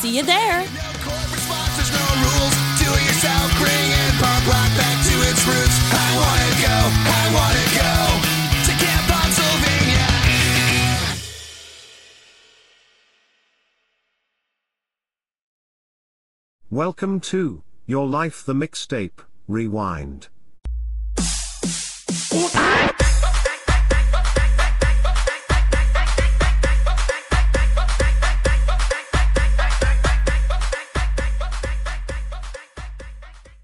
See you there. Welcome to Your Life the Mixtape Rewind.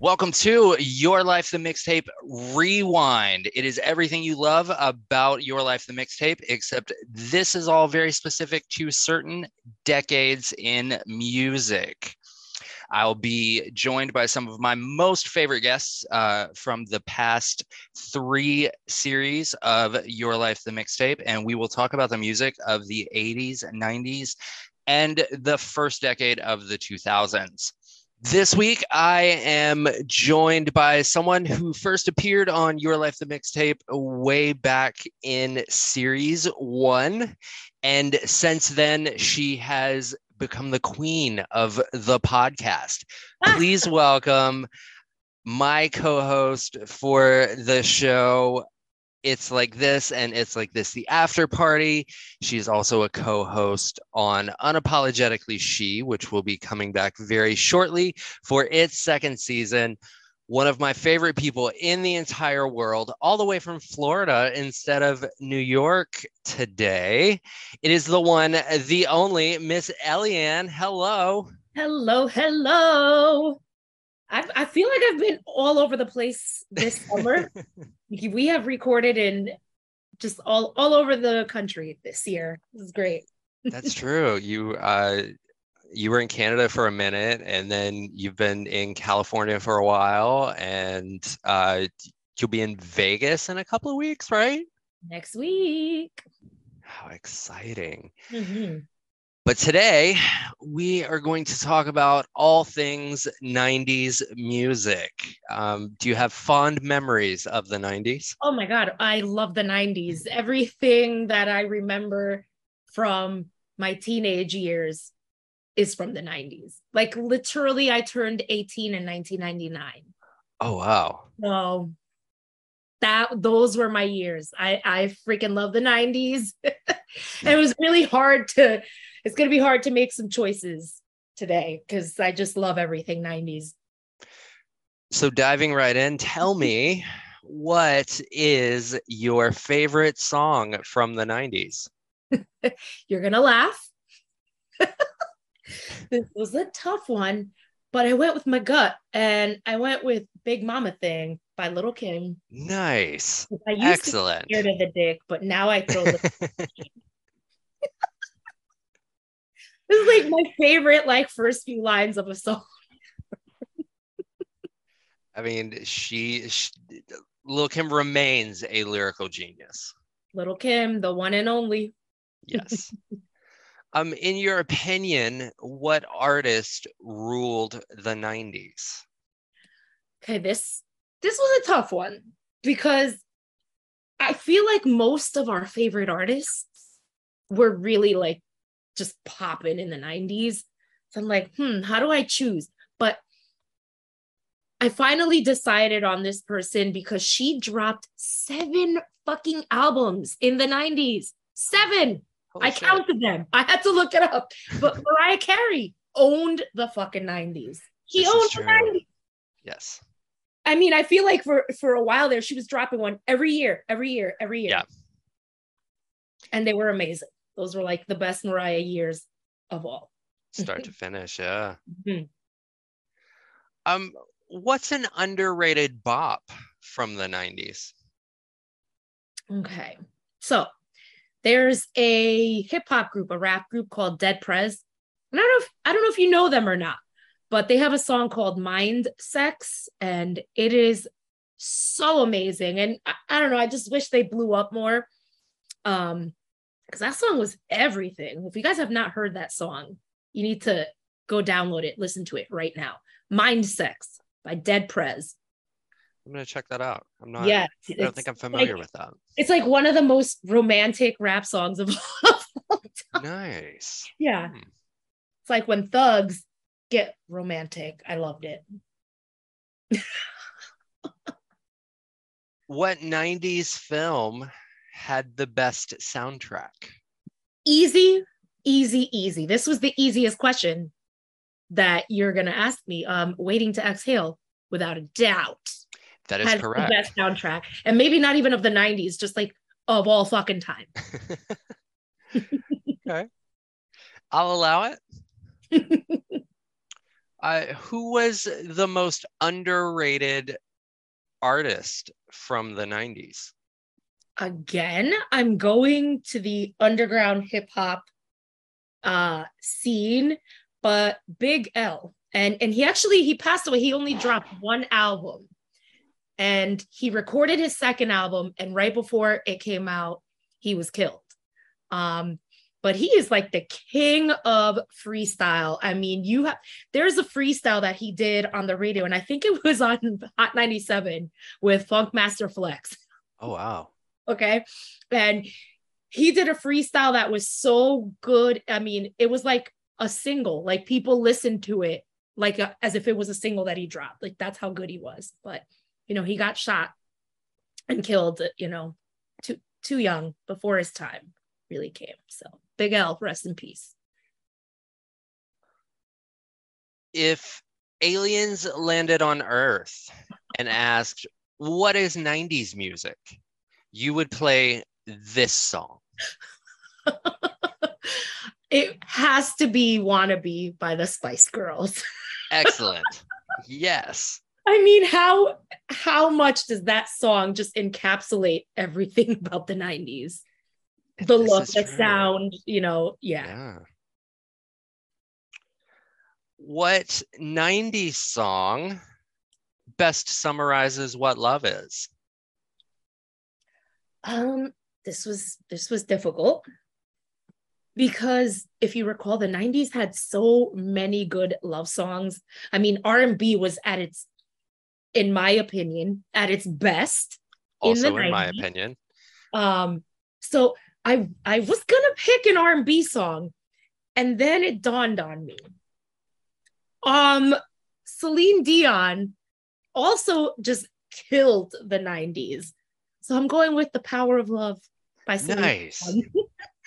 Welcome to Your Life the Mixtape Rewind. It is everything you love about Your Life the Mixtape, except this is all very specific to certain decades in music. I'll be joined by some of my most favorite guests uh, from the past three series of Your Life the Mixtape, and we will talk about the music of the 80s, 90s, and the first decade of the 2000s. This week, I am joined by someone who first appeared on Your Life the Mixtape way back in series one. And since then, she has become the queen of the podcast. Ah. Please welcome my co host for the show. It's like this, and it's like this the after party. She's also a co host on Unapologetically She, which will be coming back very shortly for its second season. One of my favorite people in the entire world, all the way from Florida instead of New York today. It is the one, the only Miss Eliann. Hello. Hello, hello. I, I feel like I've been all over the place this summer. we have recorded in just all all over the country this year. This is great. That's true. You uh you were in Canada for a minute and then you've been in California for a while and uh you'll be in Vegas in a couple of weeks, right? Next week. How exciting. Mhm. But today we are going to talk about all things 90s music. Um, do you have fond memories of the 90s? Oh my god, I love the 90s. Everything that I remember from my teenage years is from the 90s. Like literally I turned 18 in 1999. Oh, wow. So that those were my years. I I freaking love the 90s. it was really hard to it's going to be hard to make some choices today cuz I just love everything 90s. So, diving right in, tell me what is your favorite song from the 90s? You're going to laugh. this was a tough one, but I went with my gut and I went with Big Momma Thang by Lil Kim. Nice. I used Excellent. to be scared of the dick, but now I throw the This is like my favorite like first few lines of a song. I mean, she, she Lil Kim remains a lyrical genius. Lil Kim, the one and only. Yes. um, in your opinion, what artist ruled the 90s? Okay, this this was a tough one because I feel like most of our favorite artists were really like just popping in the 90s. So I'm like, hmm, how do I choose? But I finally decided on this person because she dropped seven fucking albums in the 90s. Seven. I shit. counted them. I had to look it up. But Mariah Carey owned the fucking 90s. He This owned the 90s. Yes. I mean, I feel like for for a while there, she was dropping one every year, every year, every year. Yeah. And they were amazing. Those were like the best Mariah years of all. Start to finish, yeah. Mhm. Um, what's an underrated bop from the 90s? Okay. So there's a hip hop group, a rap group called Dead Prez. And I don't know if I don't know if you know them or not, but they have a song called Mind Sex, and it is so amazing. And I, I don't know, I just wish they blew up more. Um, because that song was everything. If you guys have not heard that song, you need to go download it, listen to it right now. Mind Sex by Dead Prez. I'm gonna check that out. I'm not. yeah, I don't think I'm familiar like- with that. it's like one of the most romantic rap songs of all time. Nice. Yeah. Hmm. It's like when thugs get romantic. I loved it. What 90s film had the best soundtrack? Easy, easy, easy. This was the easiest question that you're gonna ask me. Um, waiting to exhale, without a doubt. That is correct. the best soundtrack. And maybe not even of the 90s, just like of all fucking time. okay. I'll allow it. uh, who was the most underrated artist from the 90s? Again, I'm going to the underground hip hop uh scene, but Big L. And and he actually he passed away. He only dropped one album. And he recorded his second album and right before it came out, he was killed. Um but he is like the king of freestyle. I mean, you have there's a freestyle that he did on the radio, and I think it was on Hot 97 with Funkmaster Flex. Oh, wow. Okay. And he did a freestyle that was so good. I mean, it was like a single, like people listened to it like a, as if it was a single that he dropped. Like that's how good he was. But, you know, he got shot and killed, you know, too, too young before his time really came. So Big L, rest in peace. If aliens landed on Earth and asked, What is 90s music? You would play this song. it has to be Wannabe by the Spice Girls. Excellent. yes. I mean, how how much does that song just encapsulate everything about the 90s? The This look, the true. sound, you know, yeah. Yeah. What 90s song best summarizes what love is? Um, this was this was difficult because if you recall, the 90s had so many good love songs. I mean, R&B was at its, in my opinion, at its best. In the Also, in, my opinion. Um, so I I was gonna pick an R&B song, and then it dawned on me. Um, Celine Dion also just killed the 90s. So I'm going with The Power of Love by Celine Nice.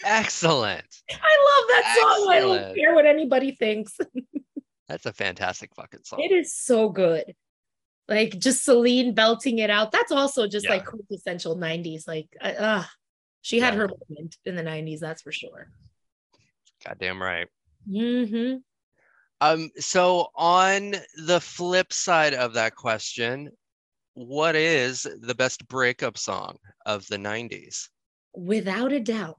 Excellent. I love that song. I don't care what anybody thinks. That's a fantastic fucking song. It is so good. Like just Celine belting it out. That's also just Yeah. like quintessential 90s. Like, uh, she had Yeah. her moment in the 90s, that's for sure. Goddamn right. hmm Um, so on the flip side of that question, what is the best breakup song of the 90s? Without a doubt,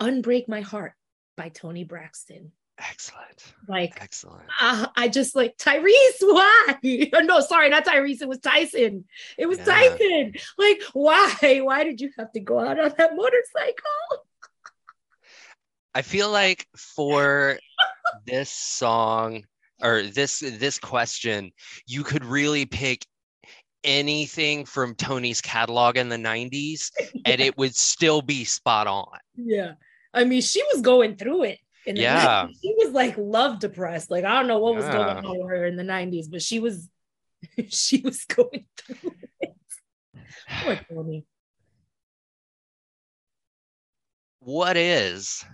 Unbreak My Heart by Toni Braxton. Excellent. Like, Excellent. uh, I just like Tyrese. Why? No, sorry, not Tyrese. It was Tyson. It was Yeah. Tyson. Like, why? Why did you have to go out on that motorcycle? I feel like for this song or this this question, you could really pick anything from Toni's catalog in the 90s and it would still be spot on. Yeah. I mean, she was going through it. In the Yeah. 90s. She was like love depressed. Like, I don't know what was going on with her in the 90s, but she was she was going through it. Poor Tony. What is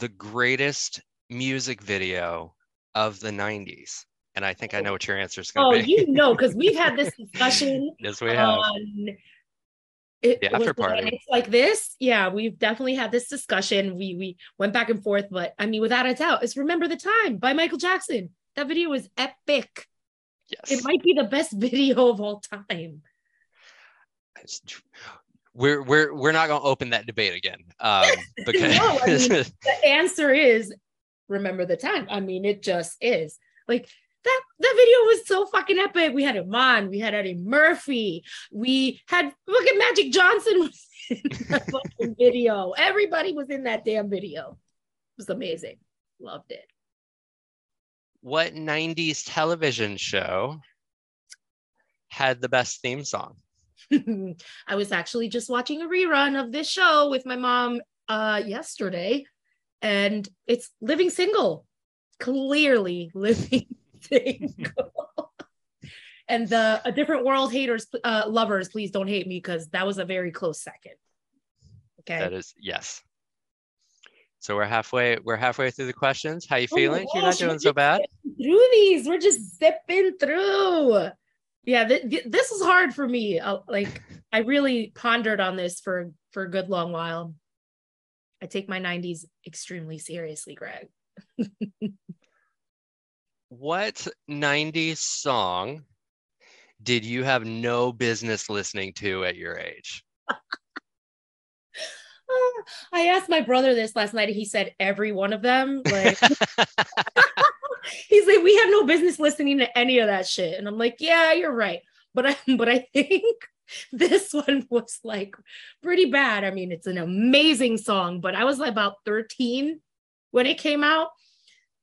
the greatest music video of the 90s? And I think I know what your answer is going to be. Oh, you know, because we've had this discussion yes, we have. on it The after party. nights like this. Yeah, we've definitely had this discussion. We we went back and forth, but I mean, without a doubt, it's "Remember the Time" by Michael Jackson. That video is epic. yes. It might be the best video of all time. It's We're we're we're not going to open that debate again. Um, because No, I mean- The answer is remember the time. I mean, it just is. Like that that video was so fucking epic. We had Iman, we had Eddie Murphy, we had fucking Magic Johnson was in that fucking video. Everybody was in that damn video. It was amazing. Loved it. What 90s television show had the best theme song? I was actually just watching a rerun of this show with my mom uh yesterday and it's living single clearly living single and the a different world haters uh lovers please don't hate me because that was a very close second okay That is yes. So we're halfway. We're halfway through the questions. How you Oh feeling? You're not doing so bad. through these we're just zipping through yeah th- th- this is hard for me uh, like i really pondered on this for for a good long while i take my 90s extremely seriously greg What 90s song did you have no business listening to at your age? Ah, I asked my brother this last night, and he said every one of them. Like he's like, we have no business listening to any of that shit, and I'm like, yeah, you're right. But I, but I think this one was like pretty bad. I mean, it's an amazing song, but I was like about 13 when it came out,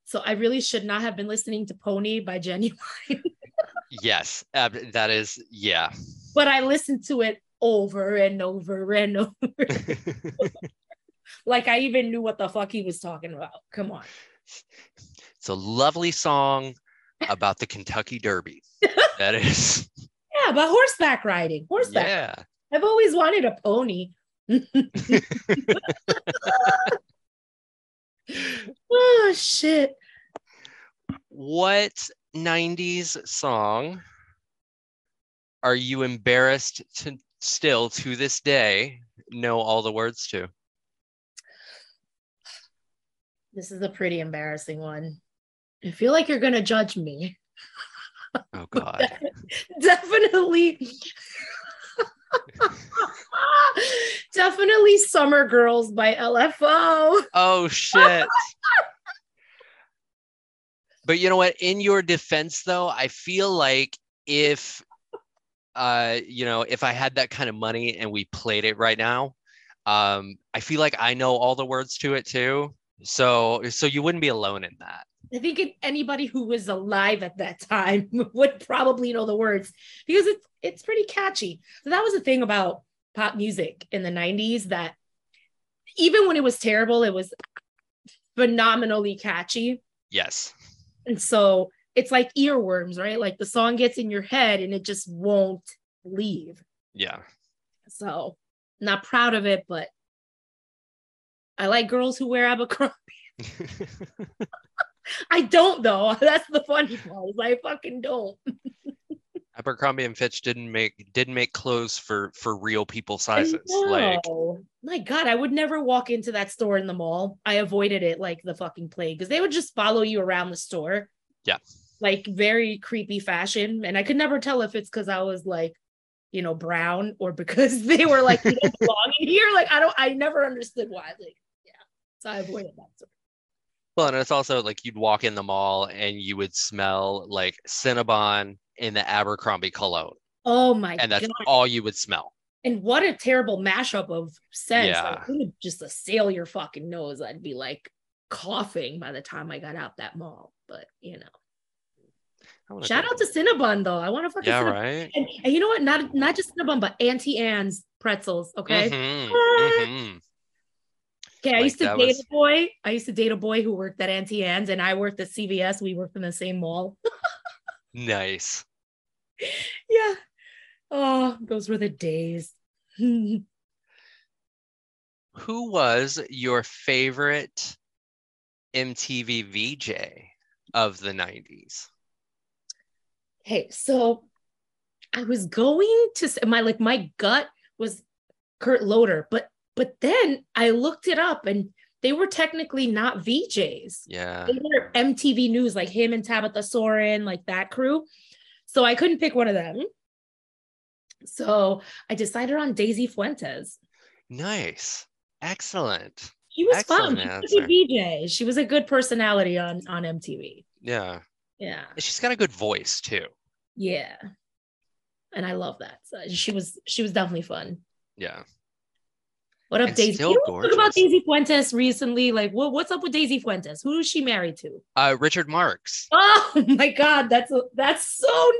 so I really should not have been listening to Pony by Ginuwine. yes, ab- that is yeah. but I listened to it over and over and over. like I even knew what the fuck he was talking about. Come on. It's a lovely song about the Kentucky Derby. That is Yeah, but horseback riding. Horseback. yeah. I've always wanted a pony. Shit. What 90s song are you embarrassed to still to this day know all the words to? This is a pretty embarrassing one. I feel like you're gonna judge me. Oh God. Definitely. Definitely Summer Girls by LFO. Oh shit. but you know what? In your defense though, I feel like if uh you know, if I had that kind of money and we played it right now, um I feel like I know all the words to it too. So so you wouldn't be alone in that. I think it- anybody who was alive at that time would probably know the words because it's it's pretty catchy. So that was the thing about pop music in the 90s that even when it was terrible, it was phenomenally catchy. Yes. And so it's like earworms, right? Like the song gets in your head and it just won't leave. Yeah. So not proud of it, but I like girls who wear Abercrombie. I don't though. That's the funny part. I fucking don't. Abercrombie and Fitch didn't make didn't make clothes for for real people sizes. Like my God, I would never walk into that store in the mall. I avoided it like the fucking plague because they would just follow you around the store. Yeah. Like very creepy fashion. And I could never tell if it's because I was like, you know, brown or because they were like, you don't belong in here. Like, I don't, I never understood why. Like, yeah. So I avoided that store. Well, and it's also like you'd walk in the mall and you would smell like Cinnabon in the Abercrombie cologne, Oh my god. and that's God. all you would smell. And what a terrible mashup of scents. Yeah. Like, it would just assail your fucking nose. I'd be like coughing by the time I got out that mall. But you know, shout out to Cinnabon though. I want to fucking yeah, Cinnabon. right. And, and you know what? Not not just Cinnabon, but Auntie Anne's pretzels. Okay. Mhm, What? mhm. Okay. I Like, used to date was- a boy. I used to date a boy who worked at Auntie Anne's, and I worked at CVS. We worked in the same mall. Nice. yeah. Oh, those were the days. Who was your favorite MTV VJ of the 90s? Okay, so I was going to s- my like my gut was Kurt Loder, but but then I looked it up and they were technically not VJs. Yeah. They were MTV News, like him and Tabitha Soren, like that crew. So I couldn't pick one of them. So I decided on Daisy Fuentes. Nice. Excellent. She was Excellent fun. She was a good She was a good personality on on MTV. Yeah. Yeah. She's got a good voice too. Yeah. And I love that. So she was she was definitely fun. Yeah. What up, And Daisy? You talk about. Daisy Fuentes recently. Like, what, what's up with Daisy Fuentes? Who is she married to? Uh, Richard Marx. Oh my God, that's that's so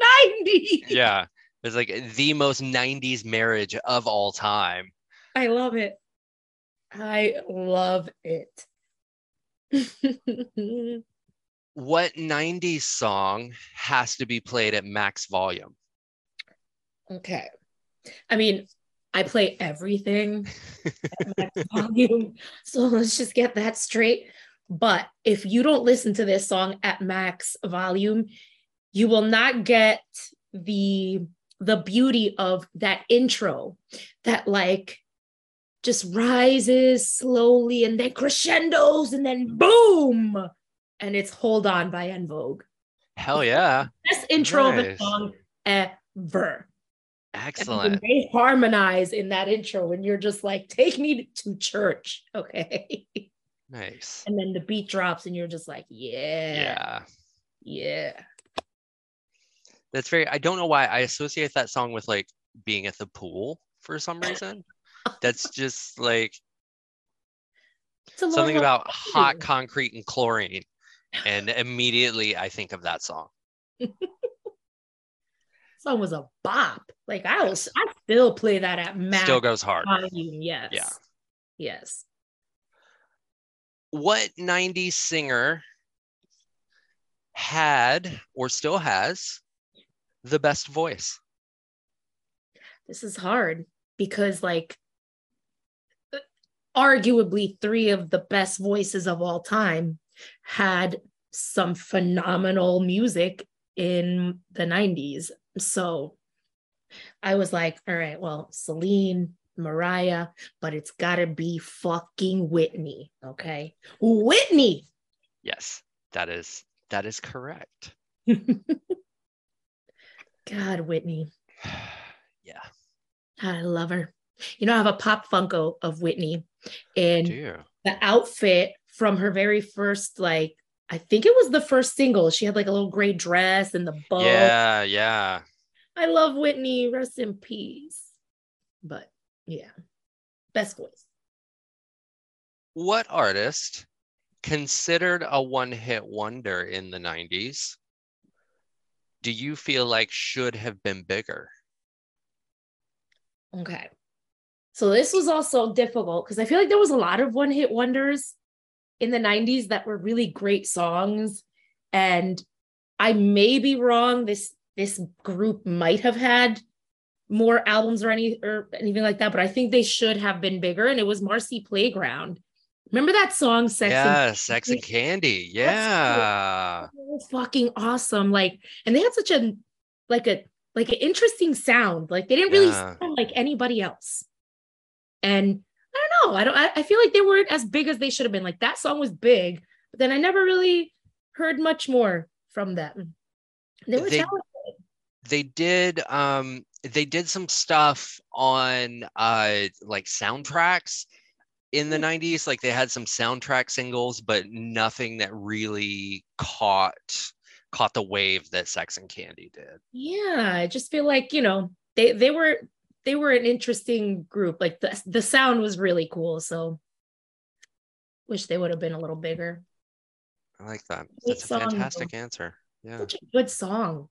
90. Yeah. It's like the most 90s marriage of all time. I love it. I love it. What 90s song has to be played at max volume? okay. I mean, I play everything at max volume. So let's just get that straight. But if you don't listen to this song at max volume, you will not get the the beauty of that intro that like just rises slowly and then crescendos and then boom and it's hold on by en vogue Hell yeah. best intro of a song ever Excellent. they harmonize in that intro and you're just like take me to church okay Nice. and then the beat drops and you're just like yeah Yeah. yeah That's very, I don't know why I associate that song with like being at the pool for some reason. That's just like it's something about hot concrete and chlorine. And immediately I think of that song. song was a bop like i was i still play that at max Still goes hard. volume yes Yeah. yes What 90s singer had or still has the best voice? this is hard because like arguably three of the best voices of all time had some phenomenal music in the 90s so i was like all right well celine mariah but it's gotta be fucking whitney okay? Whitney! Yes, that is that is correct. god whitney. Yeah. i love her. You know i have a pop funko of whitney and the outfit from her very first like I think it was the first single. She had like a little gray dress and the bow. Yeah, yeah. I love Whitney. Rest in peace. But yeah, best voice. What artist considered a one-hit wonder in the 90s do you feel like should have been bigger? Okay. So this was also difficult because I feel like there was a lot of one hit wonders in the 90s that were really great songs. And I may be wrong. This this group might have had more albums or any or anything like that, but I think they should have been bigger. And it was Marcy Playground. Remember that song Sex and yeah, Sex and Candy. Yeah. was fucking awesome. Like, and they had such a like a like an interesting sound. Like they didn't really Yeah. sound like anybody else. And know. I don't. I, I feel like they weren't as big as they should have been. Like that song was big, but then I never really heard much more from them. They were They- talented. They did um they did some stuff on uh like soundtracks in the 90s like they had some soundtrack singles but nothing that really caught caught the wave that Sex and Candy did. Yeah, I just feel like you know they they were they were an interesting group. Like the the sound was really cool. So wish they would have been a little bigger. I like that. Great That's a song, though. fantastic answer. Yeah. such a good song.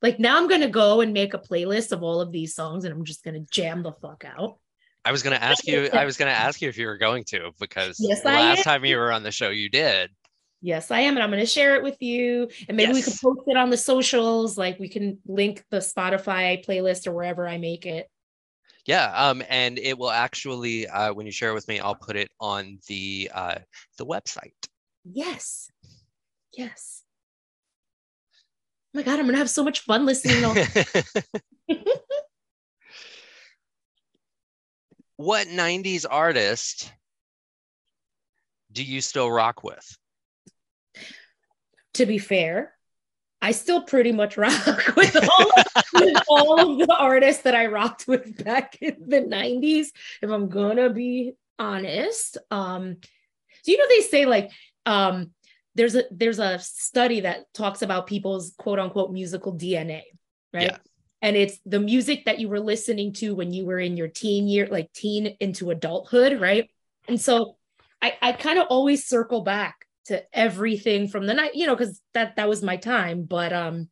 Like now I'm gonna go and make a playlist of all of these songs and I'm just gonna jam the fuck out. I was gonna ask you. I was gonna ask you if you were going to because Yes, last time you were on the show, you did. Yes, I am, and I'm gonna share it with you. And maybe we can post it on the socials. Like we can link the Spotify playlist or wherever I make it. Yeah. Um. And it will actually, uh, when you share it with me, I'll put it on the uh the website. Yes. Yes. Oh my god, I'm gonna have so much fun listening. to all- what '90s artist do you still rock with? To be fair, I still pretty much rock with all, with all of the artists that I rocked with back in the 90s. If I'm gonna be honest, um, so you know they say like um there's a there's a study that talks about people's quote unquote musical DNA, right? Yeah. And it's the music that you were listening to when you were in your teen year, like teen into adulthood, right? And so I, I kind of always circle back to everything from the night, you know, because that that was my time. But um,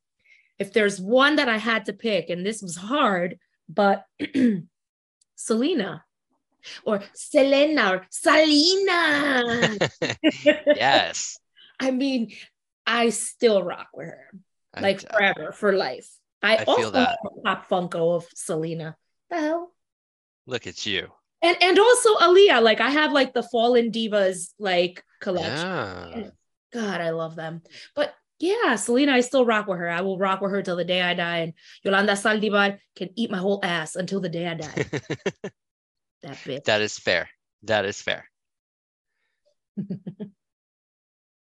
if there's one that I had to pick, and this was hard, but Selena or Selena or Salina. yes. I mean, I still rock with her I- like forever for life. I, I feel also that. pop Funko of Selena. The hell? look at you. And and also Aaliyah. Like I have like the Fallen Divas like collection. Yeah. God, I love them. But yeah, Selena, I still rock with her. I will rock with her till the day I die. And Yolanda Saldivar can eat my whole ass until the day I die. that bitch. that is fair. That is fair.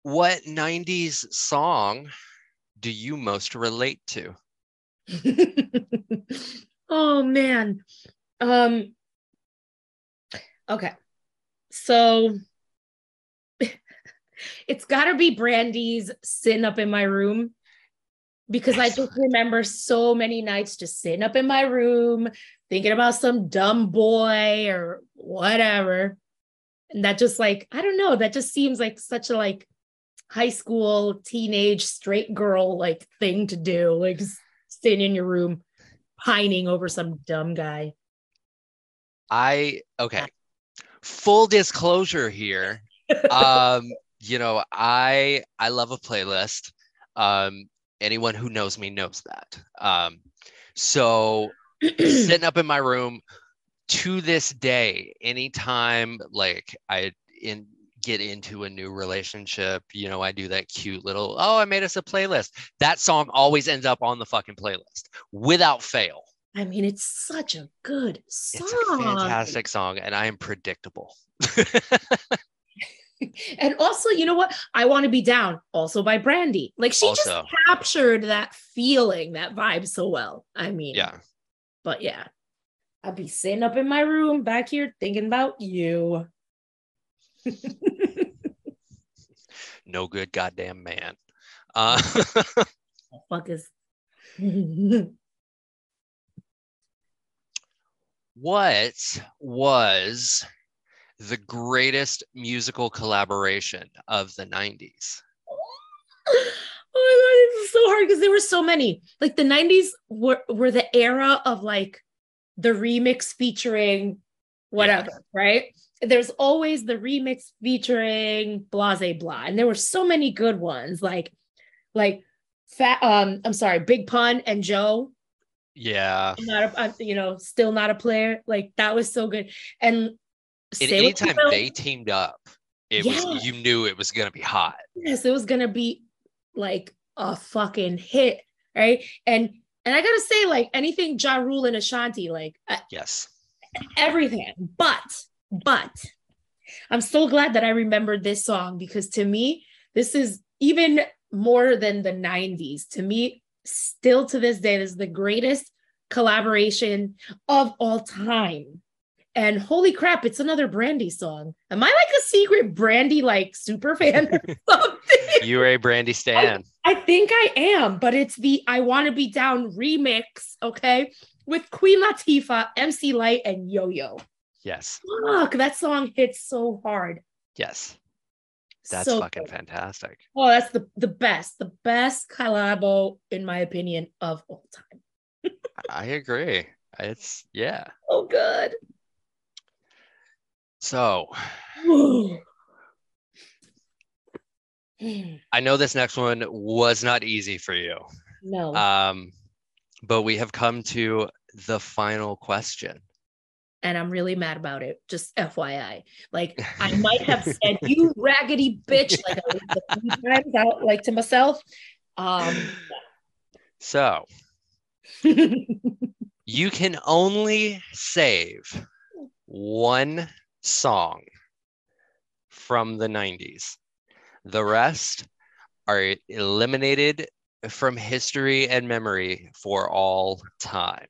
what 90s song do you most relate to? oh man. Um okay. So it's gotta be Brandy's sitting up in my room because I just remember so many nights just sitting up in my room thinking about some dumb boy or whatever. And that just like, I don't know, that just seems like such a like high school teenage straight girl like thing to do. Like just sitting in your room pining over some dumb guy. I okay. Full disclosure here. Um, you know, I I love a playlist. Um, anyone who knows me knows that. Um, so sitting up in my room to this day, anytime like I in get into a new relationship, you know, I do that cute little, oh, I made us a playlist. That song always ends up on the fucking playlist without fail. I mean, it's such a good song. It's a fantastic song, and I am predictable. And also, you know what? I want to be down, also by Brandy. Like she Also. just captured that feeling, that vibe so well. I mean, yeah. but yeah, I'd be sitting up in my room back here thinking about you. no good goddamn man. Uh, Fuck is. What was the greatest musical collaboration of the 90s? oh my god, it's so hard because there were so many. Like the 90s were, were the era of like the remix featuring whatever, right? There's always the remix featuring blase blah. And there were so many good ones, like like fat um, I'm sorry, Big Pun and Joe. Yeah. Not a I'm, you know, still not a player. Like that was so good. And And Say What You anytime they teamed up, it Yeah. was you knew it was gonna be hot. yes, it was gonna be like a fucking hit, right? And and I gotta say, like anything Ja Rule and Ashanti, like uh, Yes. everything. But but I'm so glad that I remembered this song because to me, this is even more than the 90s. To me, still to this day, this is the greatest collaboration of all time. And holy crap, it's another Brandy song. Am I like a secret Brandy like super fan or something? You're a Brandy Stan. I think I am, but it's the I Want to Be Down remix, okay? With Queen Latifah, MC Lyte, and Yo Yo. Yes. Fuck, that song hits so hard. Yes. That's So fucking good. fantastic. Oh, that's the, the best, the best collabo, in my opinion, of all time. I agree. It's yeah. Oh, good. So I know this next one was not easy for you. no. Um, but we have come to the final question. And I'm really mad about it. Just FYI. Like I might have said, you raggedy bitch, like a few times out like to myself. Um So you can only save one song from the 90s. The rest are eliminated from history and memory for all time.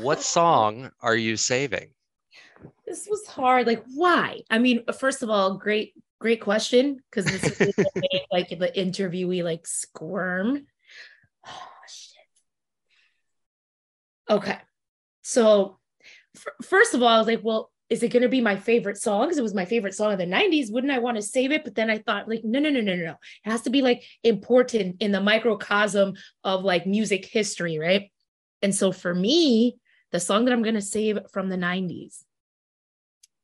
What song are you saving? this was hard. Like, why? I mean, first of all, great, great question. Because this is like the interviewee like squirm. Oh shit. Okay. So f- first of all, I was like, well, is it going to be my favorite song? Because it was my favorite song of the 90s. Wouldn't I want to save it? But then I thought, like, no, no, no, no, no, no. It has to be like important in the microcosm of like music history, right? And so for me, the song that I'm going to save from the 90s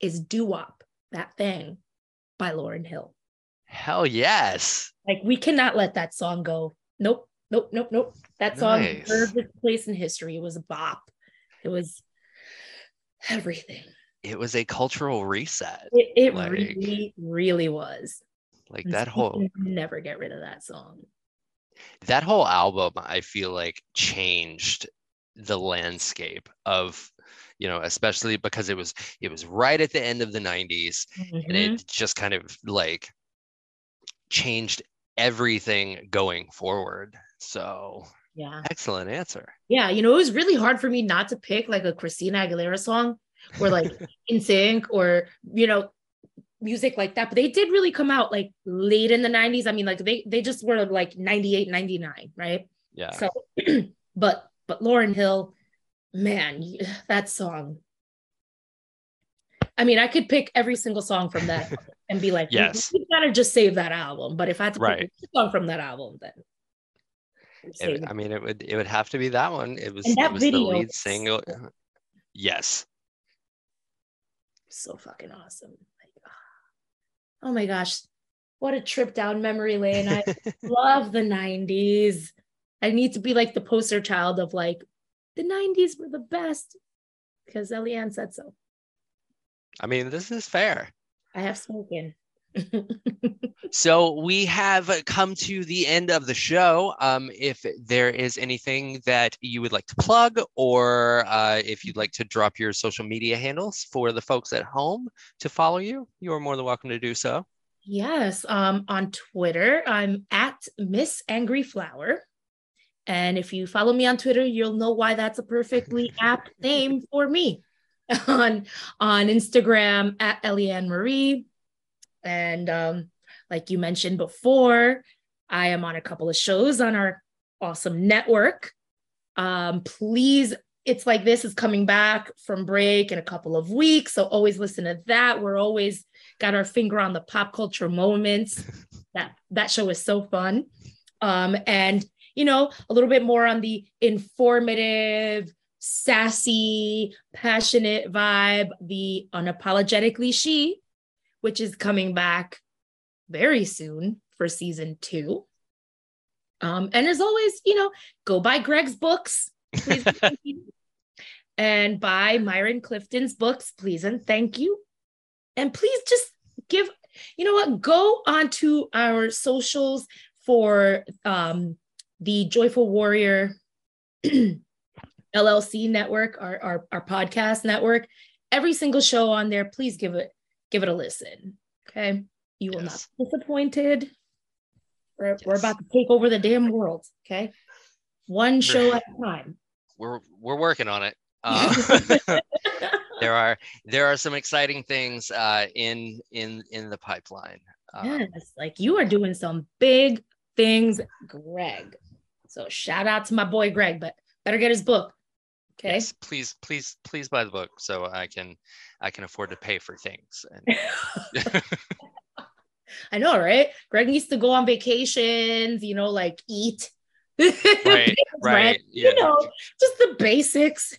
is Doo Wop, that thing by Lauryn Hill. Hell yes. Like, we cannot let that song go. Nope, nope, nope, nope. That song Nice. deserved its place in history. It was a bop. It was everything. It was a cultural reset. It, it Like- really, really was. Like And that whole never get rid of that song. that whole album i feel like changed the landscape of you know especially because it was it was right at the end of the 90s and Mhm. it just kind of like changed everything going forward so Yeah. excellent answer Yeah. You know, it was really hard for me not to pick like a Christina Aguilera song or like NSYNC or, you know, music like that. But they did really come out like late in the 90s. I mean, like they they just were like 98, 99, right? yeah So, but but Lauryn Hill, man, that song. I mean, I could pick every single song from that and be like, Yes. you gotta just save that album. But if I had to Right. pick a song from that album, then it, i mean it would it would have to be that one it was And that it was the video lead is single yes so fucking awesome. Like, ah. oh my gosh, what a trip down memory lane. I love the 90s. I need to be like the poster child of like the 90s were the best because Eliann said so. i mean this is fair I have spoken. So we have come to the end of the show. Um, if there is anything that you would like to plug, or uh, if you'd like to drop your social media handles for the folks at home to follow you, you are more than welcome to do so. Yes, um, on Twitter, I'm at Miss Angry Flower. And if you follow me on Twitter, you'll know why that's a perfectly apt name for me. on on Instagram at Eliann Marie. And um, like you mentioned before, I am on a couple of shows on our awesome network. Um, please, it's like this is coming back from break in a couple of weeks. So always listen to that. We're always got our finger on the pop culture moments. that that show is so fun. Um, and you know, a little bit more on the informative, sassy, passionate vibe, the unapologetically she, which is coming back very soon for season two. Um, and as always, you know, go buy Greg's books, please. and thank you. and buy Myron Clifton's books, please and thank you. And please just give, you know what, go onto our socials for um, the Joyful Warrior LLC network, our, our, our podcast network. Every single show on there, please give it give it a listen. Okay. You will Yes. not be disappointed. We're, we're about to take over the damn world. Okay. One show at a time. We're we're working on it. Uh, there are there are some exciting things uh, in in in the pipeline. Um, Yes, like you are doing some big things, Greg. So shout out to my boy Greg, but better get his book. Okay. Yes, please, please, please buy the book so I can I can afford to pay for things. And I know, right? Greg needs to go on vacations, you know, like eat. right, right, yeah. You know, just the basics.